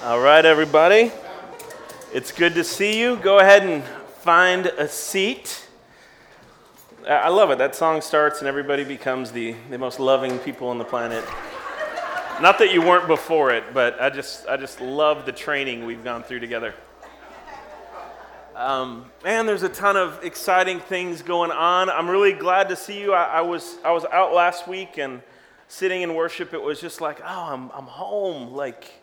All right, everybody. It's good to see you. Go ahead and find a seat. I love it. That song starts and everybody becomes the, the most loving people on the planet. Not that you weren't before it, but I just, I just love the training we've gone through together. Um, man, there's a ton of exciting things going on. I'm really glad to see you. I, I, was, I was out last week and sitting in worship. It was just like, oh, I'm, I'm home. Like,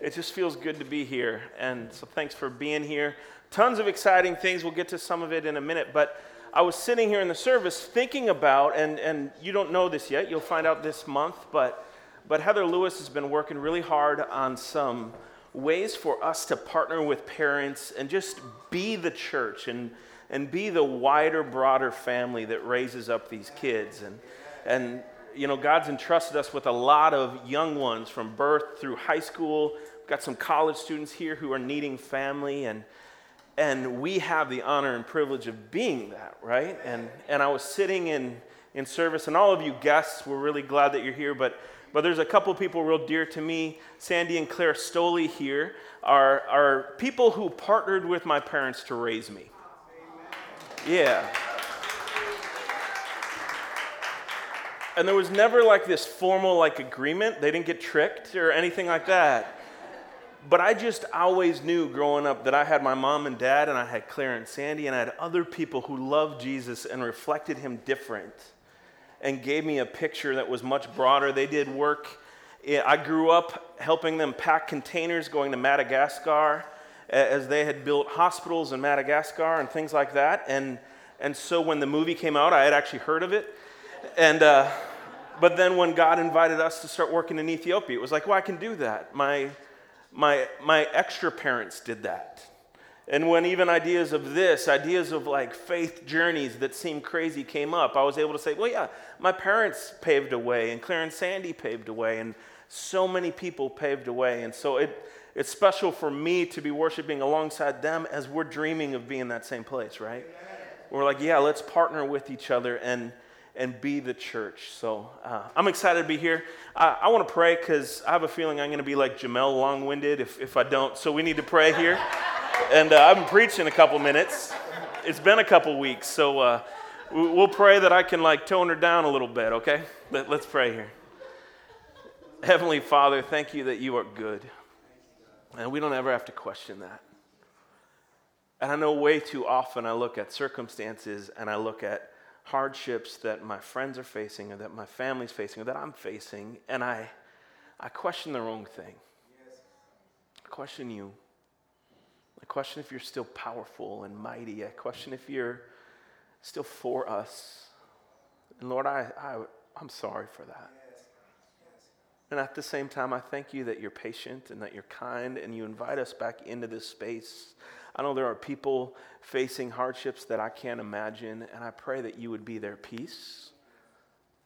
it just feels good to be here. And so thanks for being here. Tons of exciting things. We'll get to some of it in a minute. But I was sitting here in the service thinking about, and, and you don't know this yet, you'll find out this month, but, but Heather Lewis has been working really hard on some ways for us to partner with parents and just be the church and, and be the wider, broader family that raises up these kids. And, and, you know, God's entrusted us with a lot of young ones from birth through high school. Got some college students here who are needing family, and, and we have the honor and privilege of being that, right? And, and I was sitting in, in service, and all of you guests, we're really glad that you're here, but but there's a couple people real dear to me. Sandy and Claire Stoley here are, are people who partnered with my parents to raise me. Yeah. And there was never like this formal like agreement. They didn't get tricked or anything like that. But I just always knew growing up that I had my mom and dad, and I had Claire and Sandy, and I had other people who loved Jesus and reflected him different and gave me a picture that was much broader. They did work. I grew up helping them pack containers going to Madagascar as they had built hospitals in Madagascar and things like that. And, and so when the movie came out, I had actually heard of it. And, uh, but then when God invited us to start working in Ethiopia, it was like, well, I can do that. My, my, my extra parents did that. And when even ideas of this, ideas of like faith journeys that seem crazy came up, I was able to say, well, yeah, my parents paved a way, and Claire and Sandy paved a way, and so many people paved a way. And so it, it's special for me to be worshiping alongside them as we're dreaming of being that same place, right? We're like, yeah, let's partner with each other and, and be the church. So uh, I'm excited to be here. I, I want to pray because I have a feeling I'm going to be like Jamel long winded if, if I don't. So we need to pray here and uh, I've been preaching a couple minutes. It's been a couple weeks, so uh, we'll pray that I can like tone her down a little bit. Okay, Let, let's pray here. Heavenly Father, thank you that you are good, and we don't ever have to question that. And I know way too often I look at circumstances and I look at hardships that my friends are facing or that my family's facing or that I'm facing, and I, I question the wrong thing. I question you. I question if you're still powerful and mighty. I question if you're still for us. And Lord, I, I, I'm sorry for that. And at the same time, I thank you that you're patient and that you're kind and you invite us back into this space. I know there are people facing hardships that I can't imagine, and I pray that you would be their peace.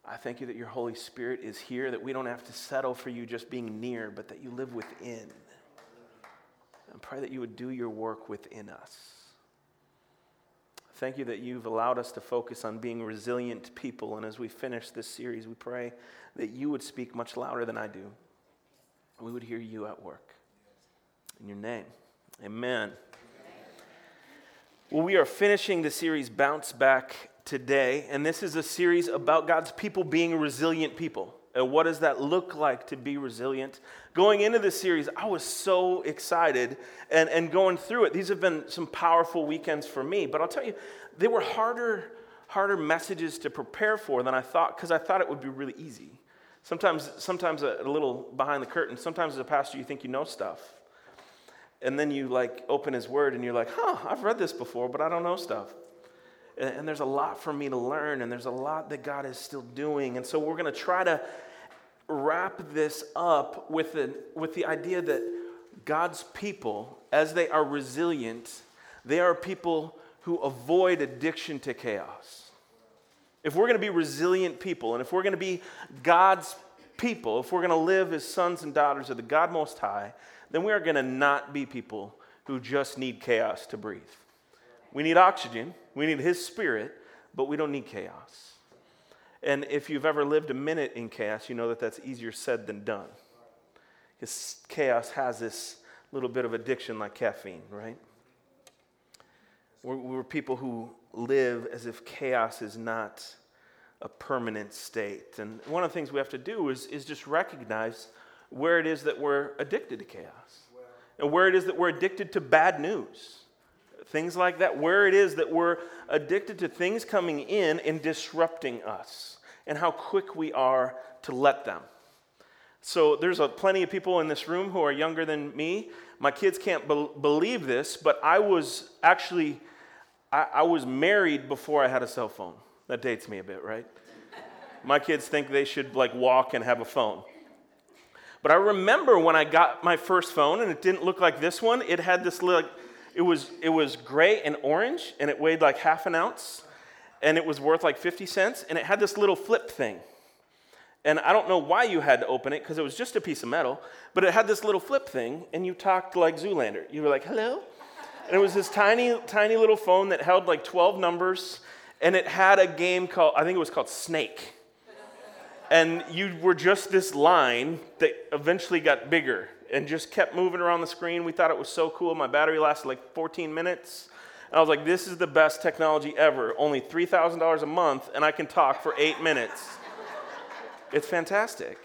I thank you that your Holy Spirit is here, that we don't have to settle for you just being near, but that you live within and pray that you would do your work within us. Thank you that you've allowed us to focus on being resilient people. And as we finish this series, we pray that you would speak much louder than I do. We would hear you at work. In your name, amen. Well, we are finishing the series Bounce Back today, and this is a series about God's people being resilient people. And what does that look like to be resilient? Going into this series, I was so excited and, and going through it. These have been some powerful weekends for me, but I'll tell you, they were harder, harder messages to prepare for than I thought because I thought it would be really easy. Sometimes, sometimes a, a little behind the curtain, sometimes as a pastor, you think you know stuff. And then you like open his word and you're like, huh, I've read this before, but I don't know stuff. And, and there's a lot for me to learn, and there's a lot that God is still doing. And so we're going to try to wrap this up with the, with the idea that God's people, as they are resilient, they are people who avoid addiction to chaos. If we're going to be resilient people, and if we're going to be God's people, if we're going to live as sons and daughters of the God Most High, then we are going to not be people who just need chaos to breathe. We need oxygen, we need His Spirit, but we don't need chaos. And if you've ever lived a minute in chaos, you know that that's easier said than done. Because chaos has this little bit of addiction like caffeine, right? We're, we're people who live as if chaos is not a permanent state. And one of the things we have to do is, is just recognize where it is that we're addicted to chaos and where it is that we're addicted to bad news. Things like that, where it is that we're addicted to things coming in and disrupting us, and how quick we are to let them. So, there's a, plenty of people in this room who are younger than me. My kids can't be- believe this, but I was actually I, I was married before I had a cell phone. That dates me a bit, right? my kids think they should like walk and have a phone. But I remember when I got my first phone, and it didn't look like this one. It had this little, it was, it was gray and orange, and it weighed like half an ounce, and it was worth like 50 cents, and it had this little flip thing. And I don't know why you had to open it, because it was just a piece of metal, but it had this little flip thing, and you talked like Zoolander. You were like, hello? And it was this tiny, tiny little phone that held like 12 numbers, and it had a game called, I think it was called Snake and you were just this line that eventually got bigger and just kept moving around the screen. We thought it was so cool. My battery lasted like 14 minutes. And I was like, this is the best technology ever. Only $3,000 a month, and I can talk for eight minutes. it's fantastic.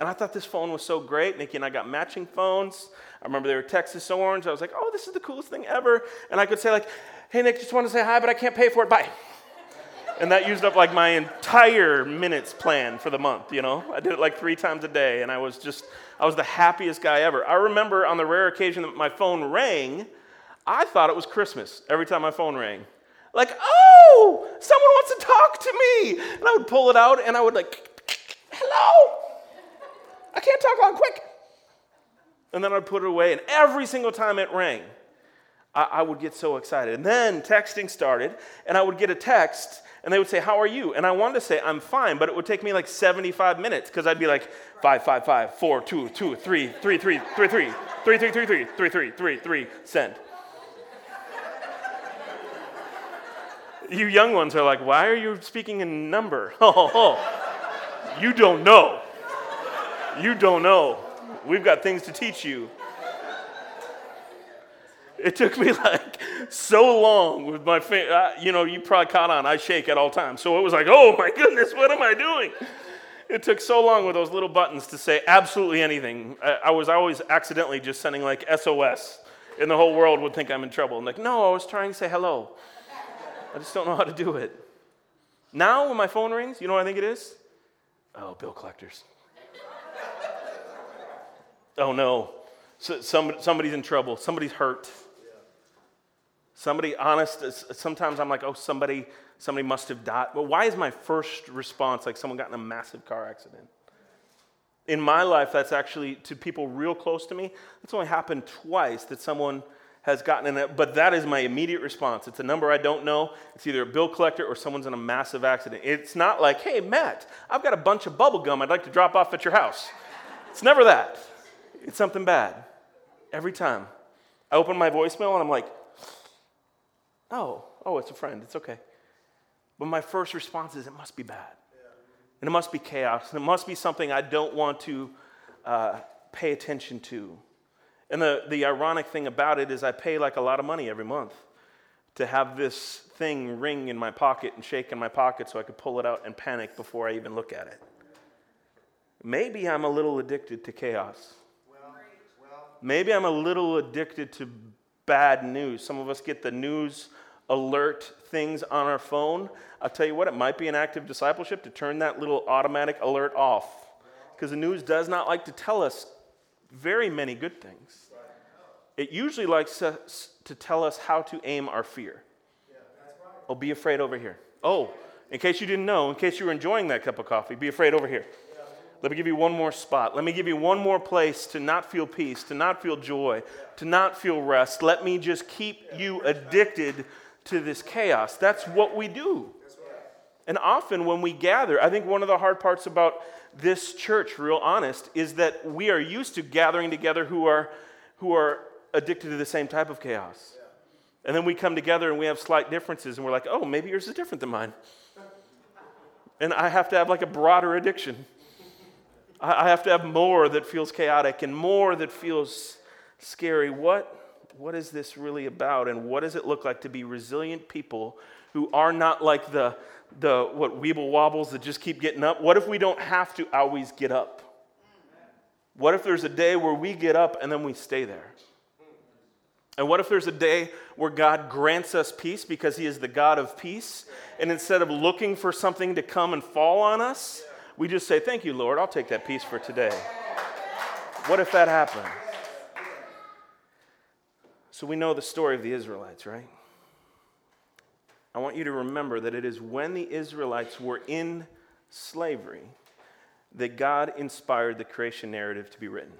And I thought this phone was so great. Nikki and I got matching phones. I remember they were Texas Orange. I was like, oh, this is the coolest thing ever. And I could say, like, hey, Nick, just want to say hi, but I can't pay for it. Bye. And that used up like my entire minutes plan for the month, you know? I did it like three times a day, and I was just, I was the happiest guy ever. I remember on the rare occasion that my phone rang, I thought it was Christmas every time my phone rang. Like, oh, someone wants to talk to me. And I would pull it out and I would like, hello, I can't talk long, quick. And then I'd put it away, and every single time it rang, I, I would get so excited. And then texting started, and I would get a text and they would say, How are you? And I wanted to say, I'm fine, but it would take me like 75 minutes because I'd be like, 5, 5, 5, 4, 2, 2, 3, 3, 3, 3, 3, 3, 3, 3, 3, 3, 3, 3, 3, send. You young ones are like, Why are you speaking in number? Oh, oh. you don't know. You don't know. We've got things to teach you. It took me like so long with my finger. You know, you probably caught on. I shake at all times. So it was like, oh my goodness, what am I doing? It took so long with those little buttons to say absolutely anything. I, I was always accidentally just sending like SOS, and the whole world would think I'm in trouble. I'm like, no, I was trying to say hello. I just don't know how to do it. Now, when my phone rings, you know what I think it is? Oh, bill collectors. oh no, so, somebody, somebody's in trouble. Somebody's hurt. Somebody honest, sometimes I'm like, oh, somebody, somebody must have died. But why is my first response like someone got in a massive car accident? In my life, that's actually to people real close to me, that's only happened twice that someone has gotten in it, but that is my immediate response. It's a number I don't know. It's either a bill collector or someone's in a massive accident. It's not like, hey, Matt, I've got a bunch of bubble gum I'd like to drop off at your house. It's never that. It's something bad. Every time. I open my voicemail and I'm like, Oh, oh, it's a friend. It's okay. But my first response is, it must be bad. And it must be chaos. And it must be something I don't want to uh, pay attention to. And the, the ironic thing about it is, I pay like a lot of money every month to have this thing ring in my pocket and shake in my pocket so I could pull it out and panic before I even look at it. Maybe I'm a little addicted to chaos. Maybe I'm a little addicted to bad news. Some of us get the news alert things on our phone. I'll tell you what, it might be an active discipleship to turn that little automatic alert off. Because the news does not like to tell us very many good things. It usually likes to, to tell us how to aim our fear. Oh, be afraid over here. Oh, in case you didn't know, in case you were enjoying that cup of coffee, be afraid over here. Let me give you one more spot. Let me give you one more place to not feel peace, to not feel joy, to not feel rest. Let me just keep you addicted to this chaos. That's what we do. And often when we gather, I think one of the hard parts about this church, real honest, is that we are used to gathering together who are, who are addicted to the same type of chaos. And then we come together and we have slight differences, and we're like, oh, maybe yours is different than mine. And I have to have like a broader addiction. I have to have more that feels chaotic and more that feels scary. What, what is this really about? And what does it look like to be resilient people who are not like the, the what weeble wobbles that just keep getting up? What if we don't have to always get up? What if there's a day where we get up and then we stay there? And what if there's a day where God grants us peace because He is the God of peace? And instead of looking for something to come and fall on us, we just say, Thank you, Lord, I'll take that peace for today. What if that happened? So we know the story of the Israelites, right? I want you to remember that it is when the Israelites were in slavery that God inspired the creation narrative to be written.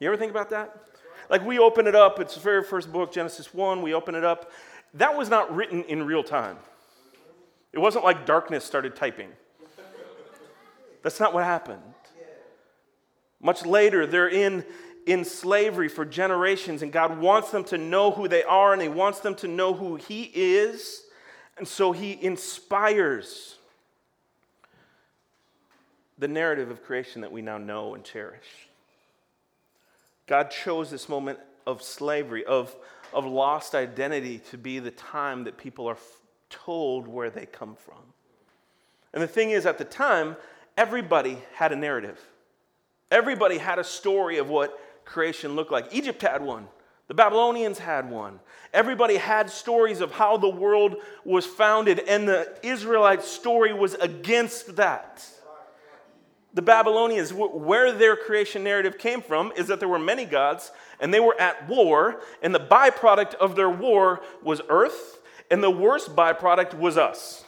You ever think about that? Like we open it up, it's the very first book, Genesis 1, we open it up. That was not written in real time. It wasn't like darkness started typing. That's not what happened. Much later, they're in, in slavery for generations, and God wants them to know who they are, and He wants them to know who He is. And so He inspires the narrative of creation that we now know and cherish. God chose this moment of slavery, of, of lost identity, to be the time that people are f- told where they come from. And the thing is, at the time, everybody had a narrative. Everybody had a story of what creation looked like. Egypt had one, the Babylonians had one. Everybody had stories of how the world was founded, and the Israelite story was against that the Babylonians, where their creation narrative came from, is that there were many gods and they were at war, and the byproduct of their war was earth, and the worst byproduct was us.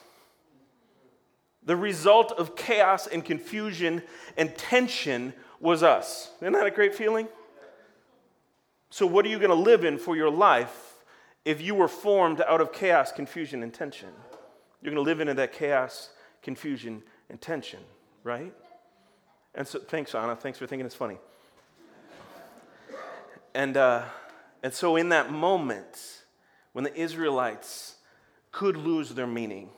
The result of chaos and confusion and tension was us. Isn't that a great feeling? So, what are you going to live in for your life if you were formed out of chaos, confusion, and tension? You're going to live into that chaos, confusion, and tension, right? And so, thanks, Anna. Thanks for thinking it's funny. And, uh, and so, in that moment, when the Israelites could lose their meaning,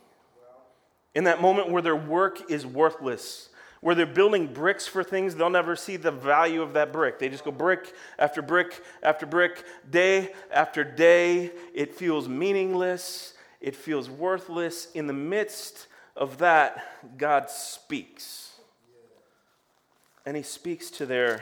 in that moment where their work is worthless, where they're building bricks for things, they'll never see the value of that brick. They just go brick after brick after brick, day after day. It feels meaningless, it feels worthless. In the midst of that, God speaks and he speaks to their,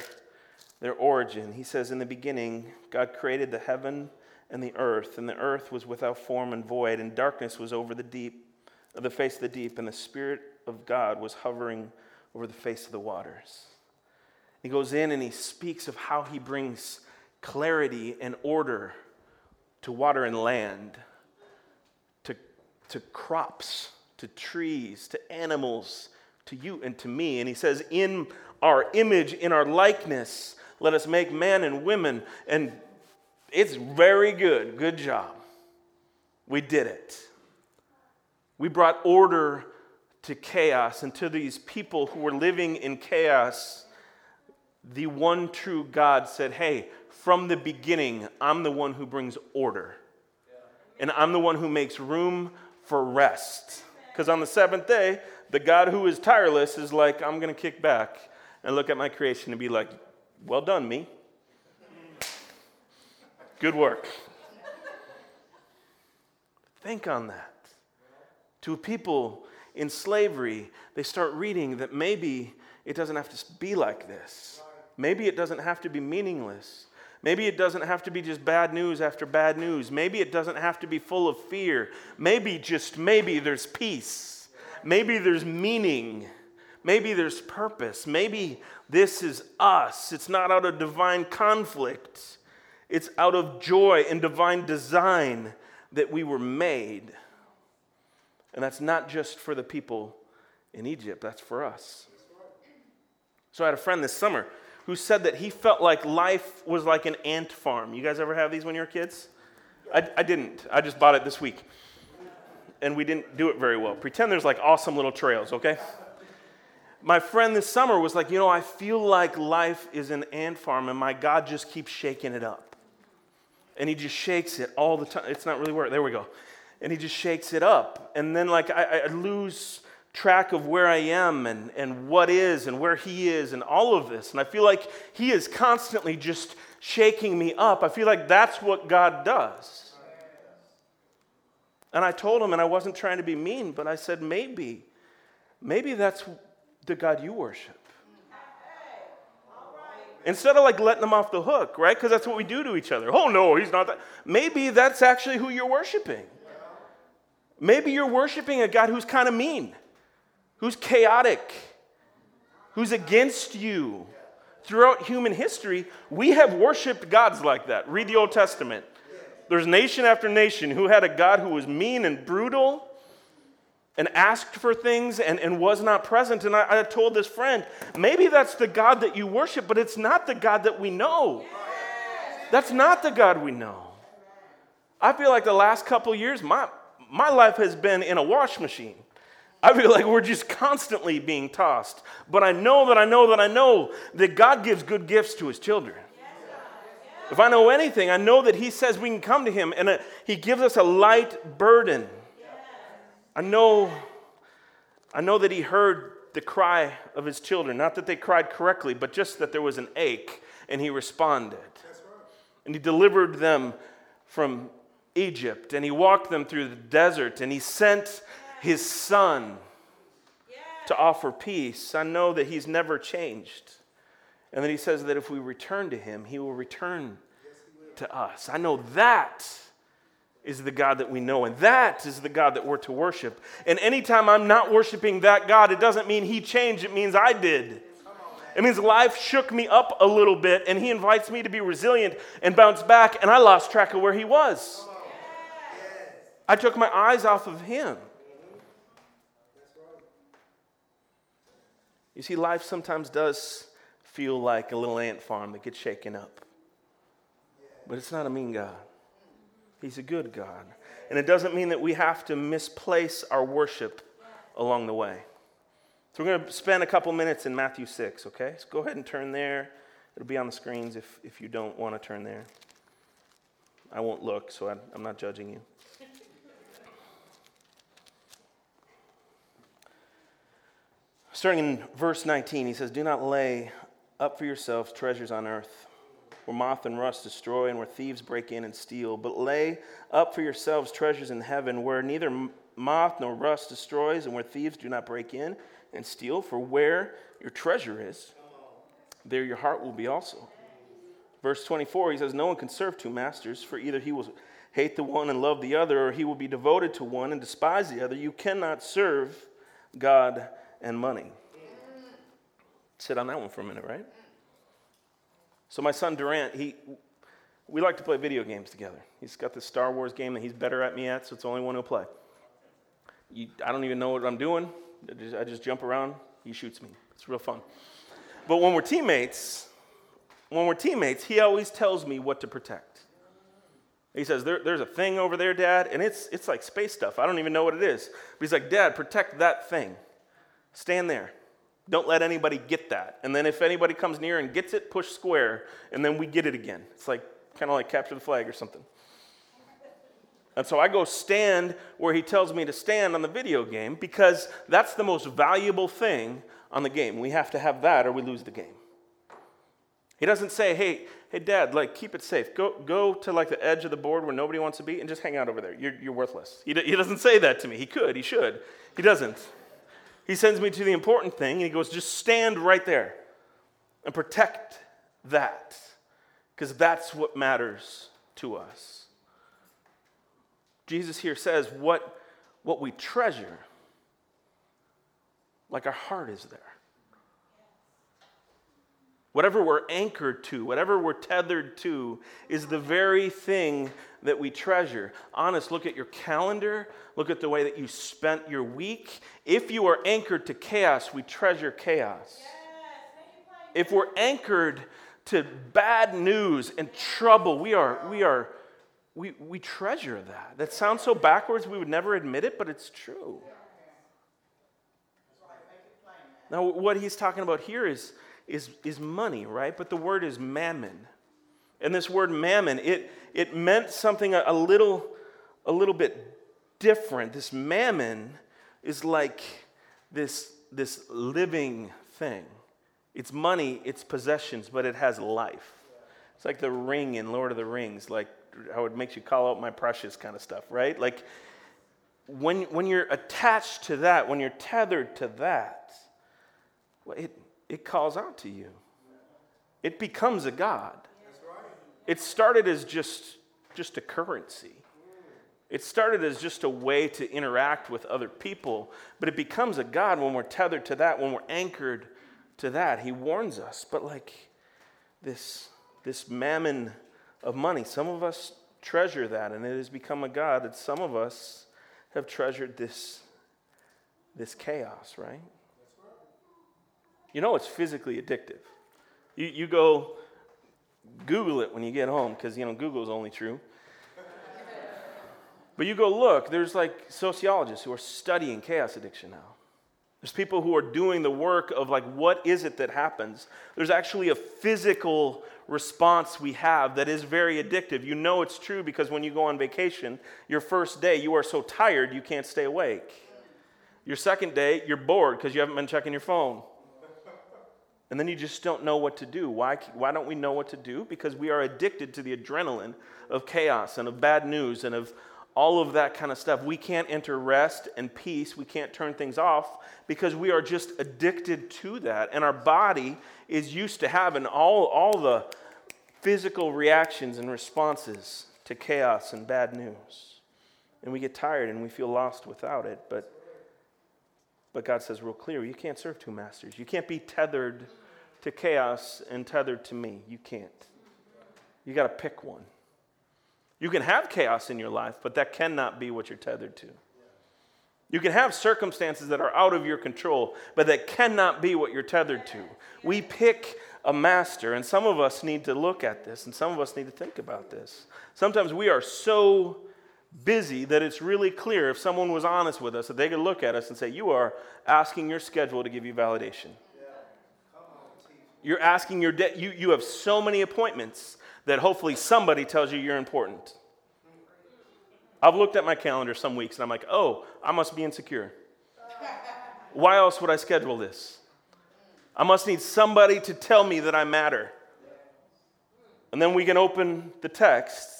their origin. He says, In the beginning, God created the heaven and the earth, and the earth was without form and void, and darkness was over the deep, the face of the deep, and the Spirit of God was hovering over the face of the waters. He goes in and he speaks of how he brings clarity and order to water and land, to, to crops, to trees, to animals, to you and to me. And he says, In our image, in our likeness. Let us make man and women. And it's very good. Good job. We did it. We brought order to chaos and to these people who were living in chaos. The one true God said, Hey, from the beginning, I'm the one who brings order. And I'm the one who makes room for rest. Because on the seventh day, the God who is tireless is like, I'm going to kick back and look at my creation and be like, well done, me. Good work. Think on that. To people in slavery, they start reading that maybe it doesn't have to be like this. Maybe it doesn't have to be meaningless. Maybe it doesn't have to be just bad news after bad news. Maybe it doesn't have to be full of fear. Maybe, just maybe, there's peace. Maybe there's meaning. Maybe there's purpose. Maybe this is us. It's not out of divine conflict, it's out of joy and divine design that we were made. And that's not just for the people in Egypt, that's for us. So I had a friend this summer who said that he felt like life was like an ant farm. You guys ever have these when you were kids? I, I didn't. I just bought it this week. And we didn't do it very well. Pretend there's like awesome little trails, okay? my friend this summer was like, you know, I feel like life is an ant farm and my God just keeps shaking it up. And he just shakes it all the time. It's not really working. There we go. And he just shakes it up. And then, like, I, I lose track of where I am and, and what is and where He is and all of this. And I feel like He is constantly just shaking me up. I feel like that's what God does. And I told him, and I wasn't trying to be mean, but I said, maybe, maybe that's the God you worship. Instead of like letting them off the hook, right? Because that's what we do to each other. Oh, no, he's not that. Maybe that's actually who you're worshiping. Maybe you're worshiping a God who's kind of mean, who's chaotic, who's against you. Throughout human history, we have worshiped gods like that. Read the Old Testament. There's nation after nation who had a God who was mean and brutal and asked for things and, and was not present. And I, I told this friend, maybe that's the God that you worship, but it's not the God that we know. That's not the God we know. I feel like the last couple years, my, my life has been in a wash machine. I feel like we're just constantly being tossed. But I know that I know that I know that God gives good gifts to his children. If I know anything, I know that He says we can come to Him and uh, He gives us a light burden. I know, I know that He heard the cry of His children. Not that they cried correctly, but just that there was an ache and He responded. And He delivered them from Egypt and He walked them through the desert and He sent His Son to offer peace. I know that He's never changed. And then he says that if we return to him, he will return to us. I know that is the God that we know, and that is the God that we're to worship. And anytime I'm not worshiping that God, it doesn't mean he changed, it means I did. It means life shook me up a little bit, and he invites me to be resilient and bounce back, and I lost track of where he was. I took my eyes off of him. You see, life sometimes does feel like a little ant farm that gets shaken up. But it's not a mean God. He's a good God. And it doesn't mean that we have to misplace our worship along the way. So we're going to spend a couple minutes in Matthew 6, okay? So go ahead and turn there. It'll be on the screens if, if you don't want to turn there. I won't look, so I'm not judging you. Starting in verse 19, he says, Do not lay up for yourselves treasures on earth, where moth and rust destroy and where thieves break in and steal. But lay up for yourselves treasures in heaven, where neither moth nor rust destroys and where thieves do not break in and steal. For where your treasure is, there your heart will be also. Verse 24, he says, No one can serve two masters, for either he will hate the one and love the other, or he will be devoted to one and despise the other. You cannot serve God and money sit on that one for a minute, right? So my son Durant, he, we like to play video games together. He's got this Star Wars game that he's better at me at, so it's the only one he'll play. You, I don't even know what I'm doing. I just, I just jump around. He shoots me. It's real fun. But when we're teammates, when we're teammates, he always tells me what to protect. He says, there, There's a thing over there, Dad, and it's, it's like space stuff. I don't even know what it is. But he's like, Dad, protect that thing. Stand there. Don't let anybody get that. And then if anybody comes near and gets it, push square, and then we get it again. It's like kind of like capture the flag or something. And so I go stand where he tells me to stand on the video game because that's the most valuable thing on the game. We have to have that or we lose the game. He doesn't say, hey, hey, dad, like, keep it safe. Go, go to like the edge of the board where nobody wants to be and just hang out over there. You're, you're worthless. He, he doesn't say that to me. He could, he should. He doesn't. He sends me to the important thing, and he goes, just stand right there and protect that, because that's what matters to us. Jesus here says, what, what we treasure, like our heart is there. Whatever we're anchored to, whatever we're tethered to, is the very thing that we treasure. Honest, look at your calendar, look at the way that you spent your week. If you are anchored to chaos, we treasure chaos. If we're anchored to bad news and trouble, we are, we are, we, we treasure that. That sounds so backwards, we would never admit it, but it's true. Now, what he's talking about here is, is, is money, right? But the word is mammon. And this word mammon, it, it meant something a, a, little, a little bit different. This mammon is like this, this living thing. It's money, it's possessions, but it has life. It's like the ring in Lord of the Rings, like how it makes you call out my precious kind of stuff, right? Like when, when you're attached to that, when you're tethered to that, it, it calls out to you. It becomes a God. It started as just, just a currency. It started as just a way to interact with other people, but it becomes a God when we're tethered to that, when we're anchored to that. He warns us. But like this, this mammon of money, some of us treasure that and it has become a God, and some of us have treasured this, this chaos, right? You know it's physically addictive. You, you go Google it when you get home, because you know Google is only true. But you go look, there's like sociologists who are studying chaos addiction now. There's people who are doing the work of like, what is it that happens? There's actually a physical response we have that is very addictive. You know it's true because when you go on vacation, your first day, you are so tired you can't stay awake. Your second day, you're bored because you haven't been checking your phone. And then you just don't know what to do. Why, why don't we know what to do? Because we are addicted to the adrenaline of chaos and of bad news and of all of that kind of stuff. We can't enter rest and peace. We can't turn things off because we are just addicted to that. And our body is used to having all, all the physical reactions and responses to chaos and bad news. And we get tired and we feel lost without it. But, but God says real clear you can't serve two masters. You can't be tethered to chaos and tethered to me. You can't. You got to pick one. You can have chaos in your life, but that cannot be what you're tethered to. You can have circumstances that are out of your control, but that cannot be what you're tethered to. We pick a master, and some of us need to look at this, and some of us need to think about this. Sometimes we are so busy that it's really clear if someone was honest with us that they could look at us and say, You are asking your schedule to give you validation. You're asking your debt. You, you have so many appointments that hopefully somebody tells you you're important. I've looked at my calendar some weeks and I'm like, oh, I must be insecure. Why else would I schedule this? I must need somebody to tell me that I matter. And then we can open the text,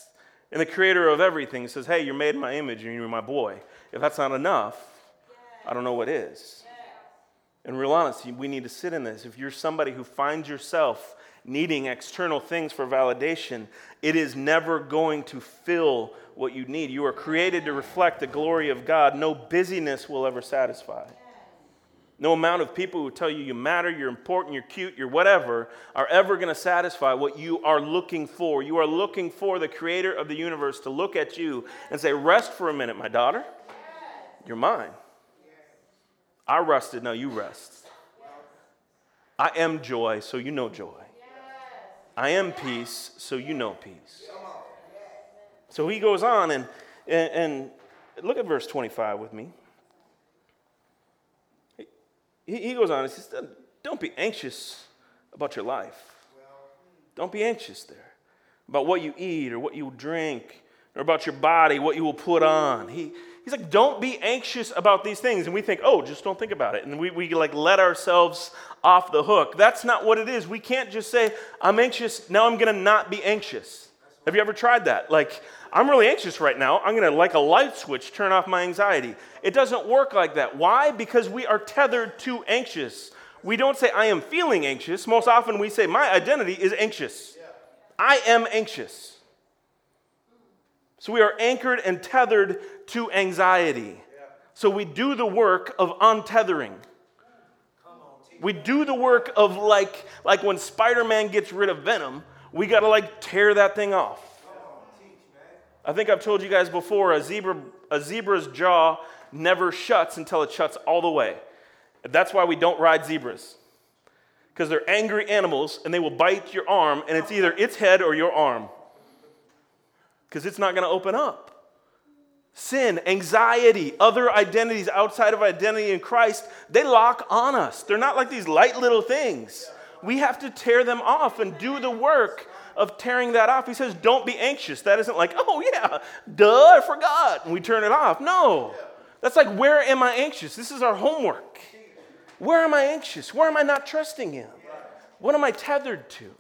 and the creator of everything says, Hey, you're made in my image and you're my boy. If that's not enough, I don't know what is. In real honesty, we need to sit in this. If you're somebody who finds yourself needing external things for validation, it is never going to fill what you need. You are created to reflect the glory of God. No busyness will ever satisfy. No amount of people who tell you you matter, you're important, you're cute, you're whatever, are ever going to satisfy what you are looking for. You are looking for the creator of the universe to look at you and say, Rest for a minute, my daughter. You're mine. I rested, now you rest. I am joy, so you know joy. I am peace, so you know peace. So he goes on and, and, and look at verse 25 with me. He, goes on and says, Don't be anxious about your life. Don't be anxious there about what you eat or what you drink or about your body, what you will put on. He, he's like, don't be anxious about these things. And we think, oh, just don't think about it. And we, we like let ourselves off the hook. That's not what it is. We can't just say, I'm anxious, now I'm going to not be anxious. Have you ever tried that? Like, I'm really anxious right now. I'm going to, like a light switch, turn off my anxiety. It doesn't work like that. Why? Because we are tethered to anxious. We don't say, I am feeling anxious. Most often we say, My identity is anxious. I am anxious. So we are anchored and tethered to anxiety. So we do the work of untethering. We do the work of like, like when Spider Man gets rid of Venom, we got to like tear that thing off. I think I've told you guys before a, zebra, a zebra's jaw never shuts until it shuts all the way. That's why we don't ride zebras. Because they're angry animals and they will bite your arm, and it's either its head or your arm. Because it's not going to open up sin, anxiety, other identities outside of identity in Christ, they lock on us. They're not like these light little things. We have to tear them off and do the work of tearing that off. He says, Don't be anxious. That isn't like, oh, yeah, duh, I forgot. And we turn it off. No. That's like, where am I anxious? This is our homework. Where am I anxious? Where am I not trusting Him? What am I tethered to?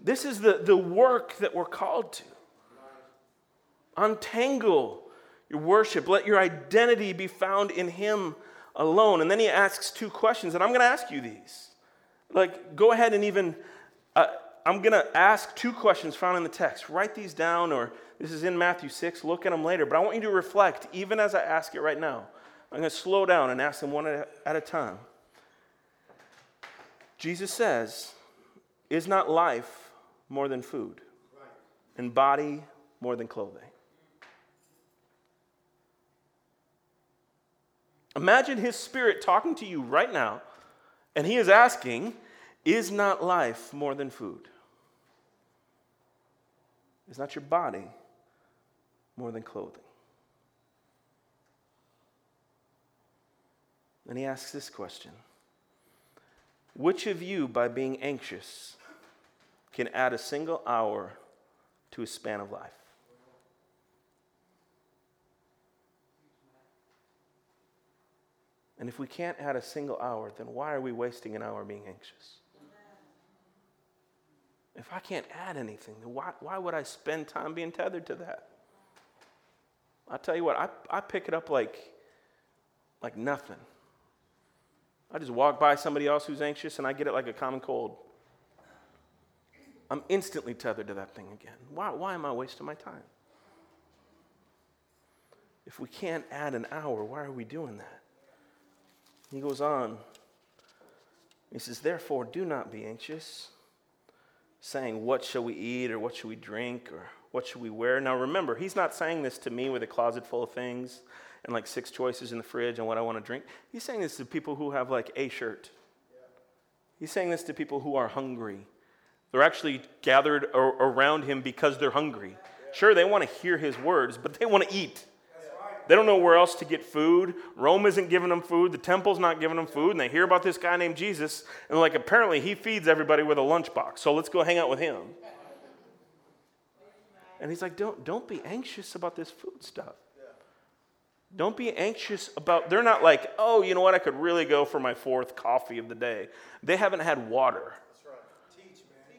This is the, the work that we're called to. Untangle your worship. Let your identity be found in Him alone. And then he asks two questions, and I'm going to ask you these. Like, go ahead and even, uh, I'm going to ask two questions found in the text. Write these down, or this is in Matthew 6. Look at them later. But I want you to reflect, even as I ask it right now. I'm going to slow down and ask them one at a time. Jesus says, Is not life more than food, and body more than clothing? Imagine his spirit talking to you right now, and he is asking, Is not life more than food? Is not your body more than clothing? And he asks this question Which of you, by being anxious, can add a single hour to a span of life? And if we can't add a single hour, then why are we wasting an hour being anxious? If I can't add anything, then why, why would I spend time being tethered to that? I'll tell you what, I, I pick it up like, like nothing. I just walk by somebody else who's anxious and I get it like a common cold. I'm instantly tethered to that thing again. Why, why am I wasting my time? If we can't add an hour, why are we doing that? He goes on. He says, Therefore, do not be anxious, saying, What shall we eat, or what shall we drink, or what shall we wear? Now remember, he's not saying this to me with a closet full of things and like six choices in the fridge and what I want to drink. He's saying this to people who have like a shirt. He's saying this to people who are hungry. They're actually gathered around him because they're hungry. Sure, they want to hear his words, but they want to eat. They don't know where else to get food. Rome isn't giving them food. The temple's not giving them food. And they hear about this guy named Jesus. And like, apparently, he feeds everybody with a lunchbox. So let's go hang out with him. And he's like, don't, don't be anxious about this food stuff. Don't be anxious about, they're not like, oh, you know what, I could really go for my fourth coffee of the day. They haven't had water.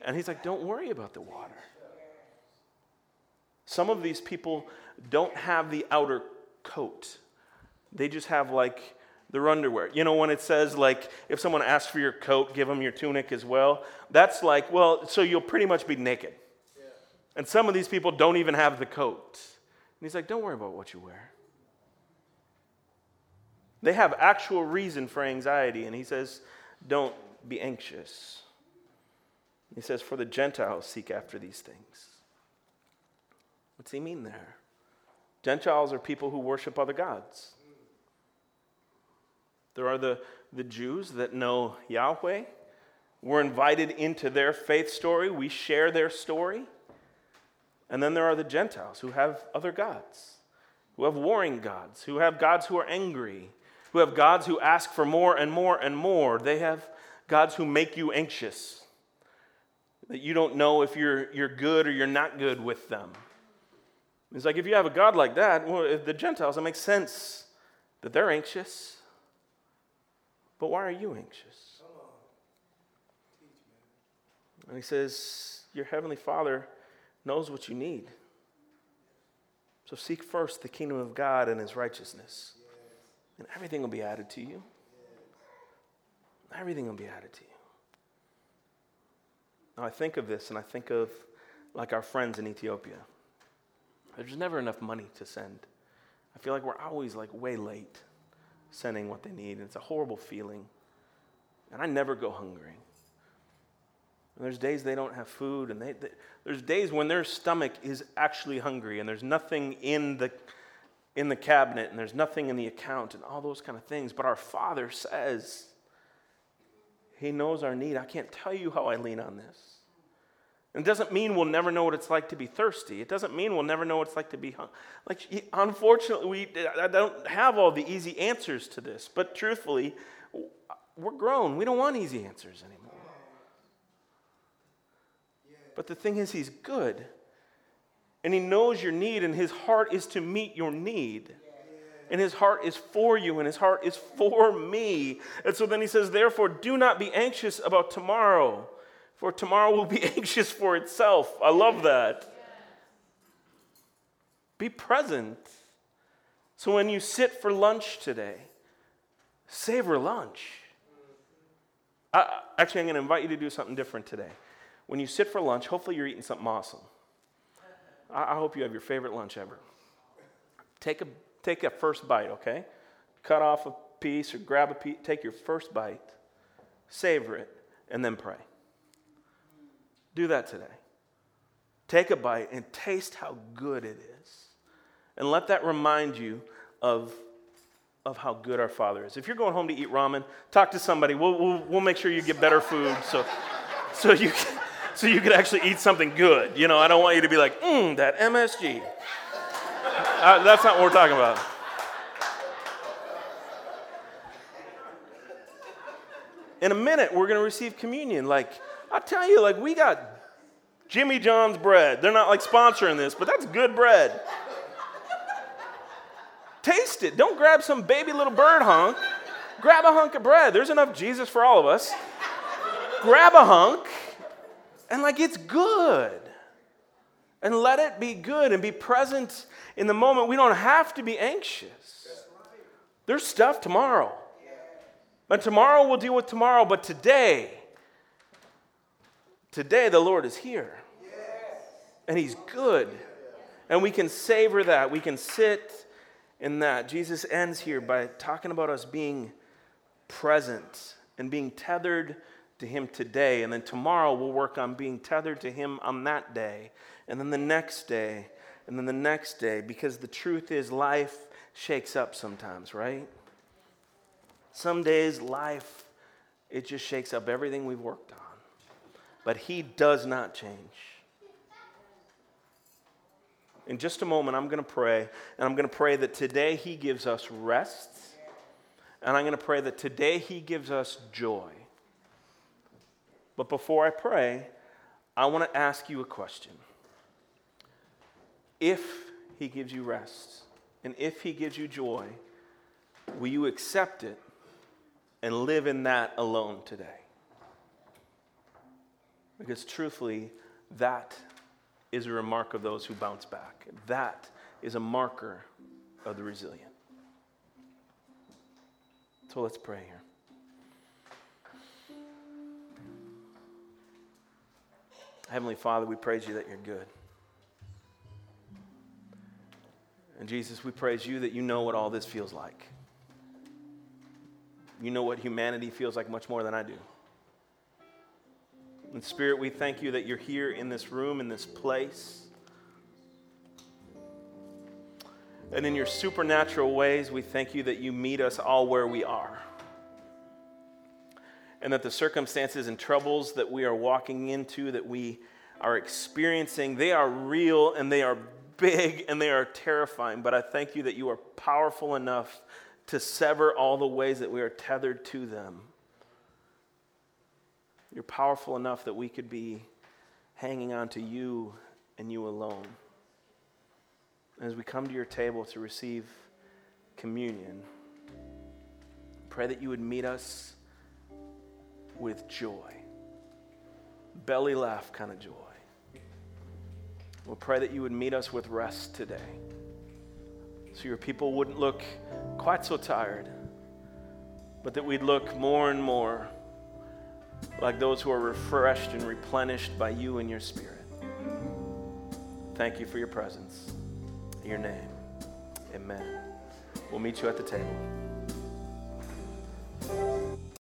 and he's like, don't worry about the water. Some of these people don't have the outer coat. They just have like their underwear. You know, when it says, like, if someone asks for your coat, give them your tunic as well, that's like, well, so you'll pretty much be naked. Yeah. And some of these people don't even have the coat. And he's like, don't worry about what you wear. They have actual reason for anxiety. And he says, don't be anxious. He says, for the Gentiles seek after these things. What's he mean there? Gentiles are people who worship other gods. There are the, the Jews that know Yahweh. We're invited into their faith story, we share their story. And then there are the Gentiles who have other gods, who have warring gods, who have gods who are angry, who have gods who ask for more and more and more. They have gods who make you anxious, that you don't know if you're, you're good or you're not good with them. It's like if you have a God like that, well, the Gentiles, it makes sense that they're anxious. But why are you anxious? And he says, Your heavenly Father knows what you need. So seek first the kingdom of God and his righteousness, and everything will be added to you. Everything will be added to you. Now I think of this and I think of like our friends in Ethiopia. There's never enough money to send. I feel like we're always like way late sending what they need. And it's a horrible feeling. And I never go hungry. And there's days they don't have food, and they, they, there's days when their stomach is actually hungry, and there's nothing in the in the cabinet, and there's nothing in the account, and all those kind of things. But our Father says He knows our need. I can't tell you how I lean on this. It doesn't mean we'll never know what it's like to be thirsty. It doesn't mean we'll never know what it's like to be hungry. Like, unfortunately, we I don't have all the easy answers to this. But truthfully, we're grown. We don't want easy answers anymore. But the thing is, He's good. And He knows your need, and His heart is to meet your need. And his heart is for you, and his heart is for me. And so then he says, Therefore, do not be anxious about tomorrow, for tomorrow will be anxious for itself. I love that. Be present. So when you sit for lunch today, savor lunch. I, actually, I'm going to invite you to do something different today. When you sit for lunch, hopefully you're eating something awesome. I, I hope you have your favorite lunch ever. Take a, take a first bite, okay? Cut off a piece or grab a piece, take your first bite, savor it, and then pray. Do that today. Take a bite and taste how good it is. And let that remind you of, of how good our Father is. If you're going home to eat ramen, talk to somebody. We'll, we'll, we'll make sure you get better food so, so, you, so you can actually eat something good. You know, I don't want you to be like, mmm, that MSG. Uh, that's not what we're talking about. In a minute, we're going to receive communion. Like, I tell you, like, we got Jimmy John's bread. They're not like sponsoring this, but that's good bread. Taste it. Don't grab some baby little bird hunk. Grab a hunk of bread. There's enough Jesus for all of us. grab a hunk and, like, it's good. And let it be good and be present in the moment. We don't have to be anxious. There's stuff tomorrow. And tomorrow we'll deal with tomorrow, but today, today the Lord is here. And He's good. And we can savor that. We can sit in that. Jesus ends here by talking about us being present and being tethered to Him today. And then tomorrow we'll work on being tethered to Him on that day. And then the next day. And then the next day. Because the truth is, life shakes up sometimes, right? Some days life, it just shakes up everything we've worked on. But He does not change in just a moment, I'm going to pray, and I'm going to pray that today He gives us rest, and I'm going to pray that today He gives us joy. But before I pray, I want to ask you a question. If He gives you rest, and if He gives you joy, will you accept it and live in that alone today? Because truthfully, that is a remark of those who bounce back. That is a marker of the resilient. So let's pray here. Heavenly Father, we praise you that you're good. And Jesus, we praise you that you know what all this feels like. You know what humanity feels like much more than I do. And Spirit, we thank you that you're here in this room, in this place. And in your supernatural ways, we thank you that you meet us all where we are. And that the circumstances and troubles that we are walking into, that we are experiencing, they are real and they are big and they are terrifying. But I thank you that you are powerful enough to sever all the ways that we are tethered to them you're powerful enough that we could be hanging on to you and you alone. As we come to your table to receive communion, pray that you would meet us with joy, belly laugh kind of joy. We'll pray that you would meet us with rest today so your people wouldn't look quite so tired, but that we'd look more and more like those who are refreshed and replenished by you and your Spirit. Thank you for your presence. In your name, amen. We'll meet you at the table.